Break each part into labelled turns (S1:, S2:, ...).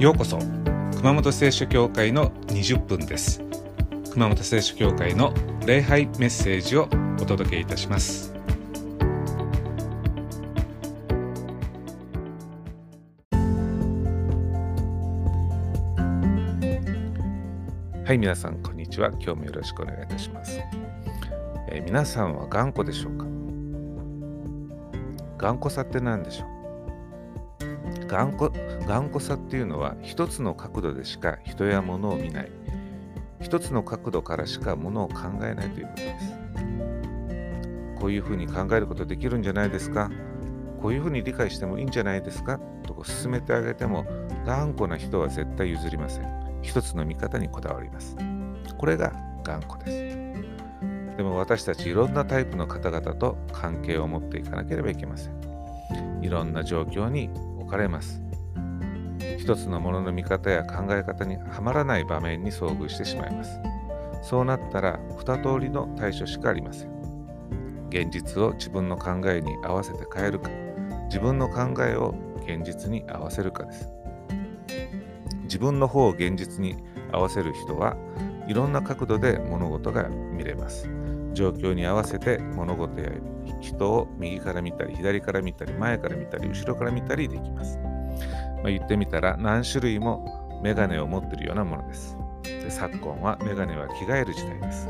S1: ようこそ熊本聖書教会の20分です。熊本聖書教会の礼拝メッセージをお届けいたします。はい皆さんこんにちは。今日もよろしくお願いいたします、えー、皆さんは頑固でしょうか？頑固さって何でしょう？頑固頑固さっていうのは一つの角度でしか人や物を見ない。一つの角度からしか物を考えないということです。こういうふうに考えることできるんじゃないですか。こういうふうに理解してもいいんじゃないですか。と進めてあげても頑固な人は絶対譲りません。一つの見方にこだわります。これが頑固です。でも私たちいろんなタイプの方々と関係を持っていかなければいけません。いろんな状況に置かれます。一つのものの見方や考え方にはまらない場面に遭遇してしまいます。そうなったら二通りの対処しかありません。現実を自分の考えに合わせて変えるか、自分の考えを現実に合わせるかです。自分の方を現実に合わせる人はいろんな角度で物事が見れます。状況に合わせて物事や人を右から見たり左から見たり前から見たり後ろから見たりできます、まあ、言ってみたら何種類もメガネを持っているようなものですで昨今はメガネは着替える時代です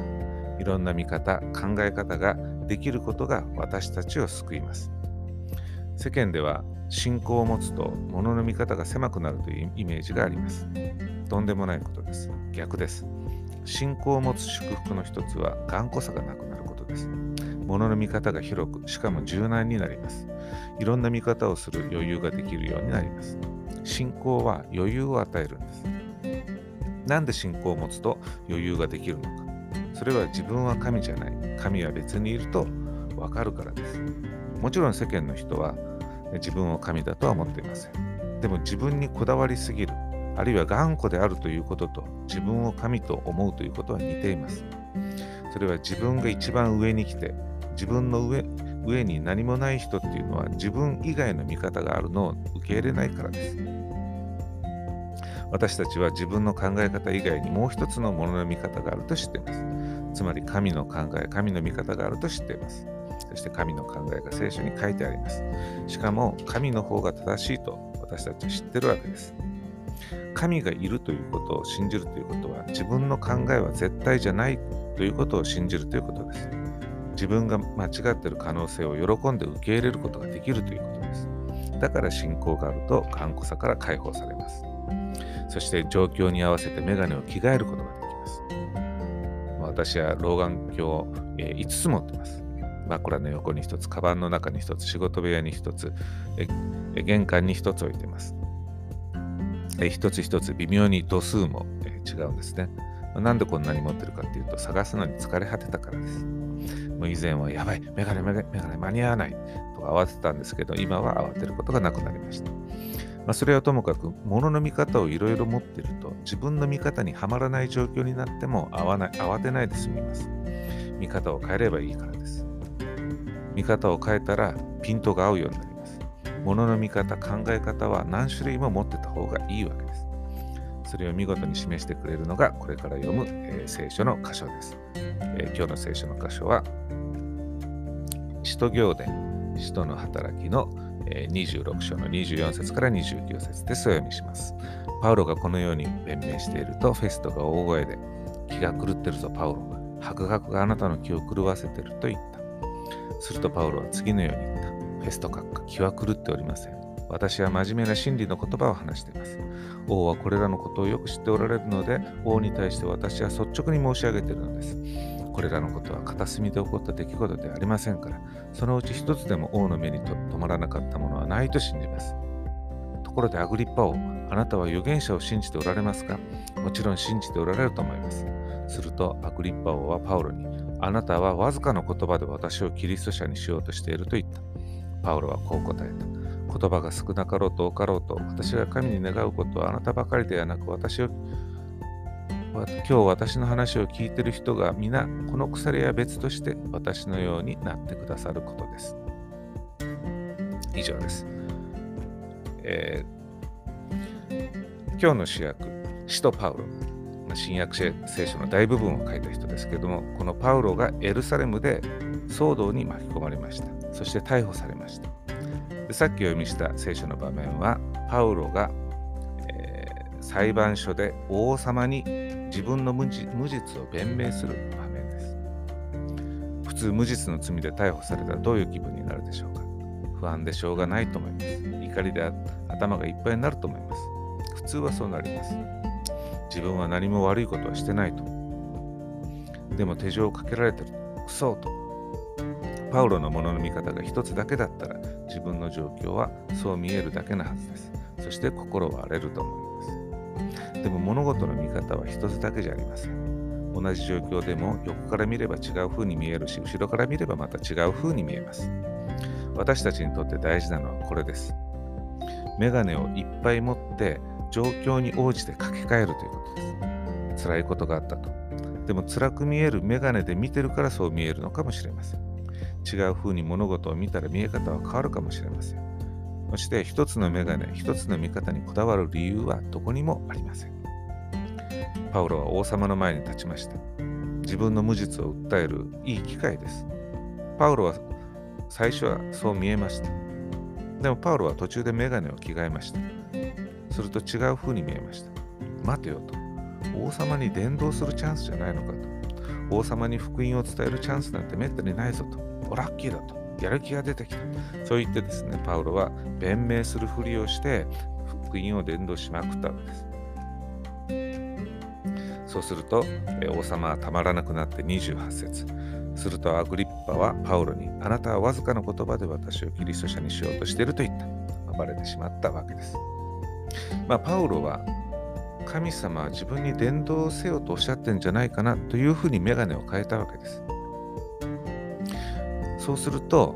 S1: いろんな見方考え方ができることが私たちを救います世間では信仰を持つと物の見方が狭くなるというイメージがありますとんでもないことです逆です信仰を持つ祝福の一つは頑固さがなくなることです。物の見方が広く、しかも柔軟になります。いろんな見方をする余裕ができるようになります。信仰は余裕を与えるんです。なんで信仰を持つと余裕ができるのか。それは自分は神じゃない。神は別にいるとわかるからです。もちろん世間の人は自分を神だとは思っていません。でも自分にこだわりすぎるあるいは頑固であるということと自分を神と思うということは似ています。それは自分が一番上に来て自分の上上に何もない人っていうのは自分以外の見方があるのを受け入れないからです。私たちは自分の考え方以外にもう一つのものの見方があると知っています。つまり神の考え、神の見方があると知っています。そして神の考えが聖書に書いてあります。しかも神の方が正しいと私たちは知ってるわけです。神がいるということを信じるということは自分の考えは絶対じゃないということを信じるということです。自分が間違っている可能性を喜んで受け入れることができるということです。だから信仰があると頑固さから解放されます。そして状況に合わせてメガネを着替えることができます。私は老眼鏡を5つ持っています。枕の横に1つ、カバンの中に1つ、仕事部屋に1つ、玄関に1つ置いています。一つ一つ微妙に度数も違うんですね。なんでこんなに持ってるかっていうと、探すのに疲れ果てたからです。もう以前はやばい、メガネ、メガネ、間に合わないと慌てたんですけど、今は慌てることがなくなりました。まあ、それはともかく、物の見方をいろいろ持っていると、自分の見方にはまらない状況になっても慌ない慌てないで済みます。見方を変えればいいからです。見方を変えたら、ピントが合うようになります。物の見方、考え方は何種類も持ってた方がいいわけです。それを見事に示してくれるのがこれから読む、えー、聖書の箇所です、えー、今日の聖書の箇所は、使徒行伝、使徒の働きの、え、26章の24節から29節です。お読みします。パウロがこのように弁明していると、フェストが大声で、気が狂ってるぞ、パウロ。白学があなたの気を狂わせてると言った。するとパウロは次のように言った。フェスト閣下、気は狂っておりません。私は真面目な真理の言葉を話しています。王はこれらのことをよく知っておられるので、王に対して私は率直に申し上げているのです。これらのことは片隅で起こった出来事ではありませんから、そのうち一つでも王の目にと止まらなかったものはないと信じます。ところでアグリッパ王、あなたは預言者を信じておられますか？もちろん信じておられると思います。するとアグリッパ王はパウロに、あなたはわずかの言葉で私をキリスト者にしようとしていると言った。パウロはこう答えた。言葉が少なかろうと多かろうと、私が神に願うことはあなたばかりではなく、私を今日私の話を聞いている人が皆この鎖は別として私のようになってくださることです。以上です。えー、今日の主役、使徒パウロ。新約聖書の大部分を書いた人ですけども、このパウロがエルサレムで騒動に巻き込まれました。そして逮捕されました。でさっき読みした聖書の場面は、パウロが、えー、裁判所で王様に自分の無実を弁明する場面です。普通、無実の罪で逮捕されたらどういう気分になるでしょうか？不安でしょうがないと思います。怒りで頭がいっぱいになると思います。普通はそうなります。自分は何も悪いことはしてないと。でも手錠をかけられてる。クソと。パウロのものの見方が一つだけだったら自分の状況はそう見えるだけなはずです。そして心は荒れると思います。でも物事の見方は一つだけじゃありません。同じ状況でも横から見れば違う風に見えるし、後ろから見ればまた違う風に見えます。私たちにとって大事なのはこれです。メガネをいっぱい持って状況に応じて書き換えるということです。辛いことがあったと。でも辛く見えるメガネで見てるからそう見えるのかもしれません。違う風に物事を見たら見え方は変わるかもしれません。そして一つのメガネ、一つの見方にこだわる理由はどこにもありません。パウロは王様の前に立ちました。自分の無実を訴えるいい機会です。パウロは最初はそう見えました。でもパウロは途中でメガネを着替えました。すると違う風に見えました。待てよと。王様に伝道するチャンスじゃないのかと。王様に福音を伝えるチャンスなんてめったにないぞと。おラッキーだと。やる気が出てきた。そう言ってですね、パウロは弁明するふりをして福音を伝道しまくったわけです。そうすると、王様はたまらなくなって28節するとアグリッパはパウロに、あなたはわずかな言葉で私をキリスト者にしようとしていると言った。暴れてしまったわけです。まあ、パウロは神様は自分に伝道せよとおっしゃってんじゃないかなというふうに眼鏡を変えたわけです。そうすると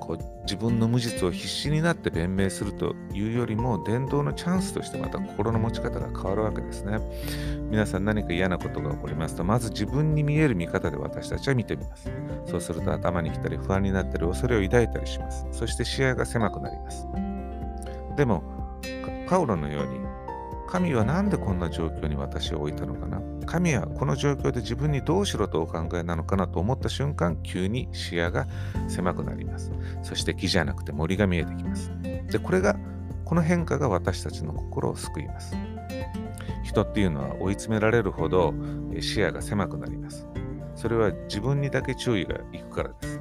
S1: こう自分の無実を必死になって弁明するというよりも伝道のチャンスとしてまた心の持ち方が変わるわけですね。皆さん何か嫌なことが起こりますとまず自分に見える見方で私たちは見てみます。そうすると頭に来たり不安になったり恐れを抱いたりします。そして視野が狭くなります。でもパウロのように、神は何でこんな状況に私を置いたのかな？神はこの状況で自分にどうしろとお考えなのかなと思った瞬間、急に視野が狭くなります。そして木じゃなくて森が見えてきます。で、これが、この変化が私たちの心を救います。人っていうのは追い詰められるほど視野が狭くなります。それは自分にだけ注意がいくからです。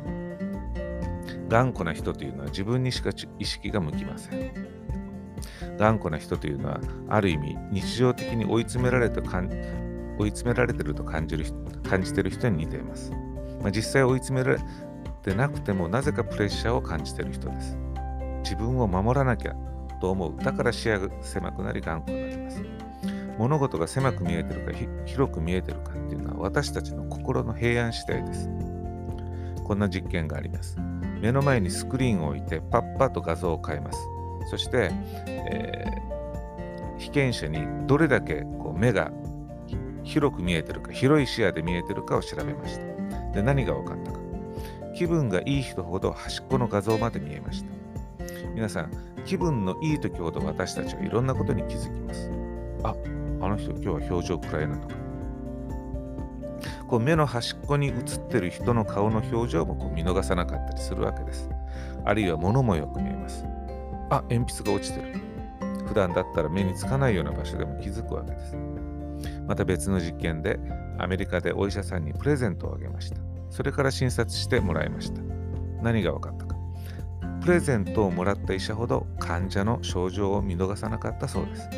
S1: 頑固な人というのは自分にしか意識が向きません。頑固な人というのは、ある意味、日常的に追い詰められて追い詰められてると感じる感じてる人に似ています。まあ、実際追い詰められてなくても、なぜかプレッシャーを感じてる人です。自分を守らなきゃと思う。だから視野が狭くなり頑固になります。物事が狭く見えてるか広く見えてるかっていうのは私たちの心の平安次第です。こんな実験があります。目の前にスクリーンを置いてパッパと画像を変えます。そして、えー、被験者にどれだけこう目が広く見えてるか、広い視野で見えてるかを調べました。で、何が分かったか。気分がいい人ほど端っこの画像まで見えました。皆さん、気分のいい時ほど私たちはいろんなことに気づきます。あ、あの人今日は表情暗いなとか。こう目の端っこに映ってる人の顔の表情もこう見逃さなかったりするわけです。あるいは物もよく見えます。あ、鉛筆が落ちてる。普段だったら目につかないような場所でも気づくわけです。また別の実験で、アメリカでお医者さんにプレゼントをあげました。それから診察してもらいました。何が分かったか。プレゼントをもらった医者ほど患者の症状を見逃さなかったそうです。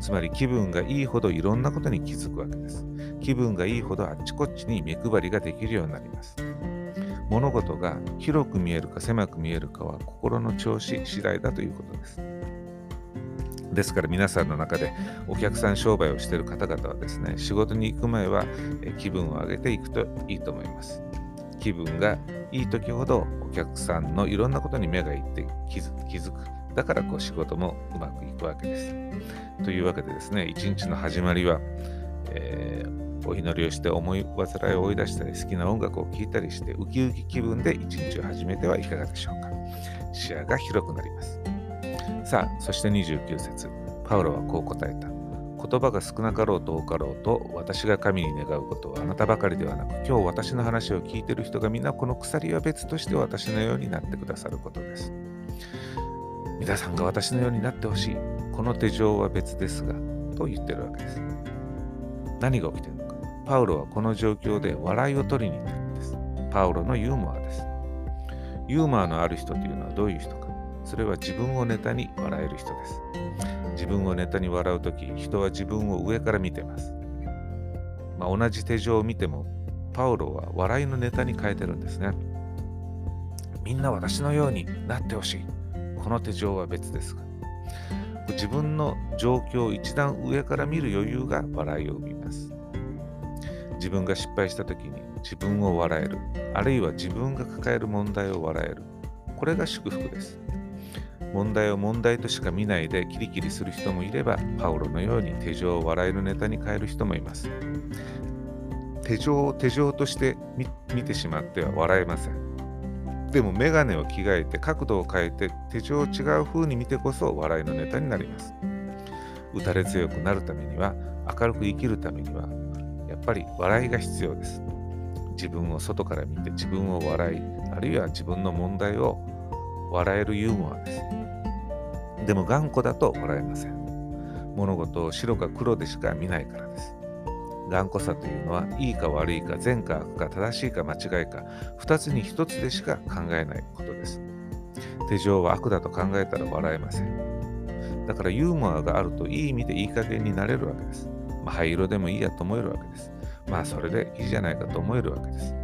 S1: つまり気分がいいほどいろんなことに気づくわけです。気分がいいほどあっちこっちに目配りができるようになります。物事が広く見えるか狭く見えるかは心の調子次第だということです。ですから皆さんの中でお客さん商売をしている方々はですね、仕事に行く前は気分を上げていくといいと思います。気分がいい時ほどお客さんのいろんなことに目がいって気づく。だからこう仕事もうまくいくわけです。というわけでですね、一日の始まりは、えーお祈りをして思い煩いを追い出したり好きな音楽を聴いたりしてウキウキ気分で一日を始めてはいかがでしょうか視野が広くなりますさあそして29節パウロはこう答えた。言葉が少なかろうと多かろうと私が神に願うことはあなたばかりではなく今日私の話を聞いている人がみんなこの鎖は別として私のようになってくださることです。皆さんが私のようになってほしい。この手錠は別ですが、と言ってるわけです。何が起きてるの？パウロはこの状況で笑いを取りに行ったんです。パウロのユーモアです。ユーモアのある人というのはどういう人か。それは自分をネタに笑える人です。自分をネタに笑うとき、人は自分を上から見てます。まあ、同じ手錠を見ても、パウロは笑いのネタに変えてるんですね。みんな私のようになってほしい。この手錠は別ですが。自分の状況を一段上から見る余裕が笑いを生みます。自分が失敗した時に自分を笑える。あるいは自分が抱える問題を笑える。これが祝福です。問題を問題としか見ないでキリキリする人もいれば、パウロのように手錠を笑えるネタに変える人もいます。手錠を手錠として見てしまっては笑えません。でもメガネを着替えて角度を変えて手錠を違う風に見てこそ笑いのネタになります。打たれ強くなるためには、明るく生きるためには、っぱり笑いが必要です。自分を外から見て自分を笑い、あるいは自分の問題を笑えるユーモアです。でも頑固だと笑えません。物事を白か黒でしか見ないからです。頑固さというのはいいか悪いか善か悪か正しいか間違いか2つに1つでしか考えないことです。手錠は悪だと考えたら笑えません。だからユーモアがあるといい意味でいい加減になれるわけです。まあ、灰色でもいいやと思えるわけです。まあそれでいいじゃないかと思えるわけです。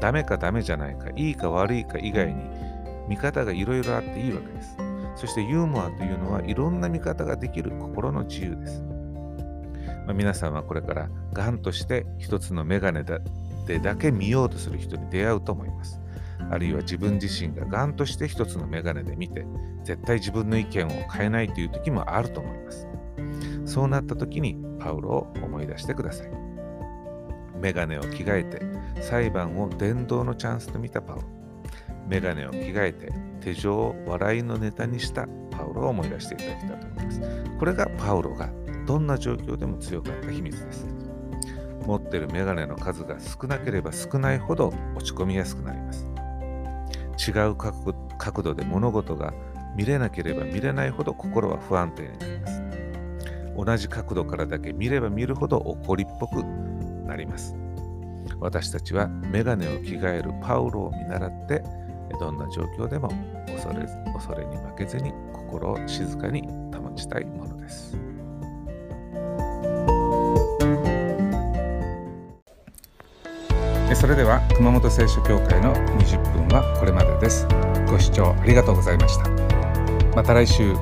S1: ダメかダメじゃないか、いいか悪いか以外に見方がいろいろあっていいわけです。そしてユーモアというのはいろんな見方ができる心の自由です。まあ、皆さんはこれからがんとして一つのメガネでだけ見ようとする人に出会うと思います。あるいは自分自身ががんとして一つのメガネで見て絶対自分の意見を変えないという時もあると思います。そうなった時にパウロを思い出してください。メガネを着替えて裁判を伝道のチャンスと見たパウロ。メガネを着替えて手錠を笑いのネタにしたパウロを思い出していただきたいと思います。これがパウロがどんな状況でも強かった秘密です。持ってるメガネの数が少なければ少ないほど落ち込みやすくなります。違う角度で物事が見れなければ見れないほど心は不安定になります。同じ角度からだけ見れば見るほど怒りっぽくなります。私たちはメガネを着替えるパウロを見習ってどんな状況でも恐れ恐れに負けずに心を静かに保ちたいものです。それでは熊本聖書協会の20分はこれまでです。ご視聴ありがとうございました。また来週